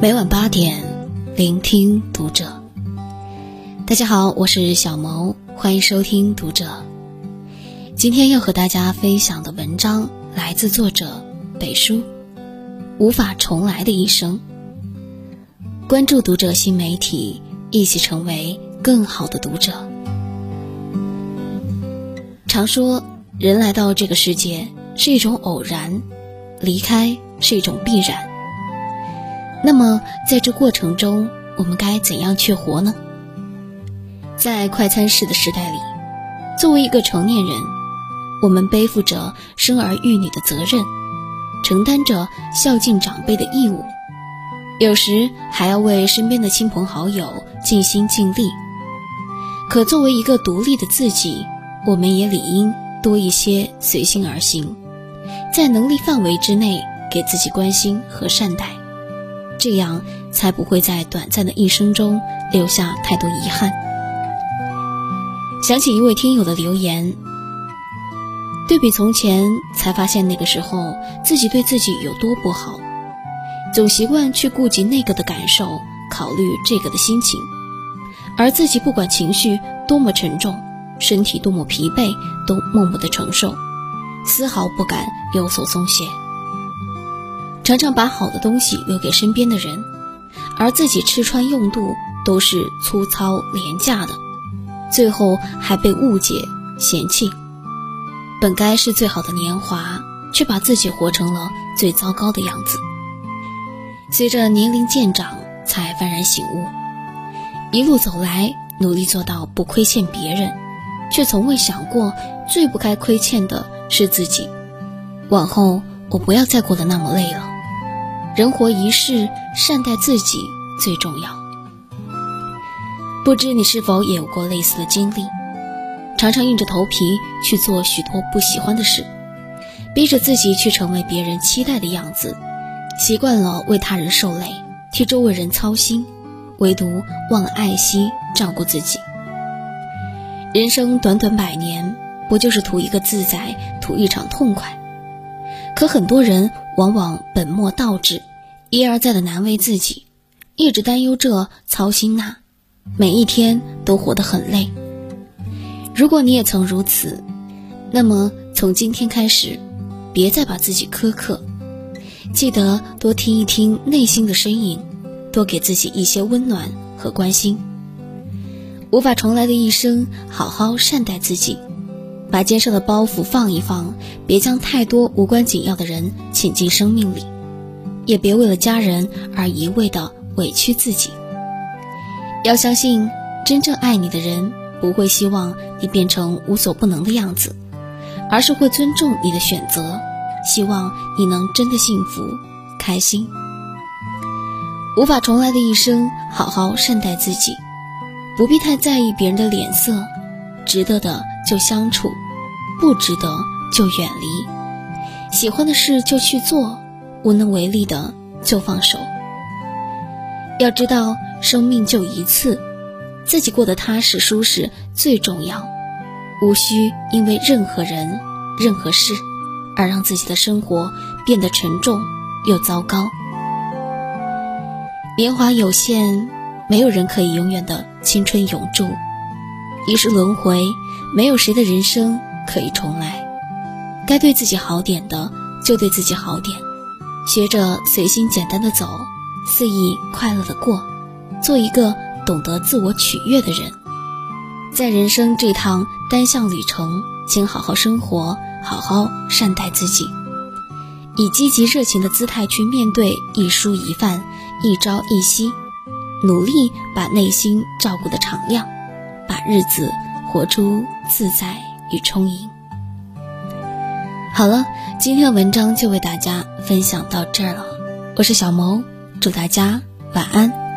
每晚八点，聆听读者。大家好，我是小萌，欢迎收听读者。今天要和大家分享的文章来自作者北叔。无法重来的一生。关注读者新媒体，一起成为更好的读者。常说，人来到这个世界是一种偶然，离开是一种必然。那么，在这过程中，我们该怎样去活呢？在快餐式的时代里，作为一个成年人，我们背负着生儿育女的责任，承担着孝敬长辈的义务，有时还要为身边的亲朋好友尽心尽力。可作为一个独立的自己，我们也理应多一些随心而行，在能力范围之内给自己关心和善待。这样才不会在短暂的一生中留下太多遗憾。想起一位听友的留言，对比从前，才发现那个时候自己对自己有多不好，总习惯去顾及那个的感受，考虑这个的心情，而自己不管情绪多么沉重，身体多么疲惫，都默默的承受，丝毫不敢有所松懈。常常把好的东西留给身边的人，而自己吃穿用度都是粗糙廉价的，最后还被误解嫌弃。本该是最好的年华，却把自己活成了最糟糕的样子。随着年龄渐长，才幡然醒悟，一路走来，努力做到不亏欠别人，却从未想过最不该亏欠的是自己。往后我不要再过得那么累了。人活一世，善待自己最重要。不知你是否也有过类似的经历？常常硬着头皮去做许多不喜欢的事，逼着自己去成为别人期待的样子，习惯了为他人受累，替周围人操心，唯独忘了爱惜照顾自己。人生短短百年，不就是图一个自在，图一场痛快？可很多人往往本末倒置，一而再的难为自己，一直担忧这操心那，每一天都活得很累。如果你也曾如此，那么从今天开始，别再把自己苛刻，记得多听一听内心的声音，多给自己一些温暖和关心。无法重来的一生，好好善待自己。把肩上的包袱放一放，别将太多无关紧要的人请进生命里，也别为了家人而一味的委屈自己。要相信，真正爱你的人不会希望你变成无所不能的样子，而是会尊重你的选择，希望你能真的幸福、开心。无法重来的一生，好好善待自己，不必太在意别人的脸色，值得的。就相处，不值得就远离，喜欢的事就去做，无能为力的就放手。要知道，生命就一次，自己过得踏实舒适最重要，无需因为任何人、任何事而让自己的生活变得沉重又糟糕。年华有限，没有人可以永远的青春永驻，一世轮回。没有谁的人生可以重来，该对自己好点的就对自己好点，学着随心简单的走，肆意快乐的过，做一个懂得自我取悦的人。在人生这趟单向旅程，请好好生活，好好善待自己，以积极热情的姿态去面对一蔬一饭、一朝一夕，努力把内心照顾得敞亮，把日子。活出自在与充盈。好了，今天的文章就为大家分享到这儿了。我是小萌，祝大家晚安。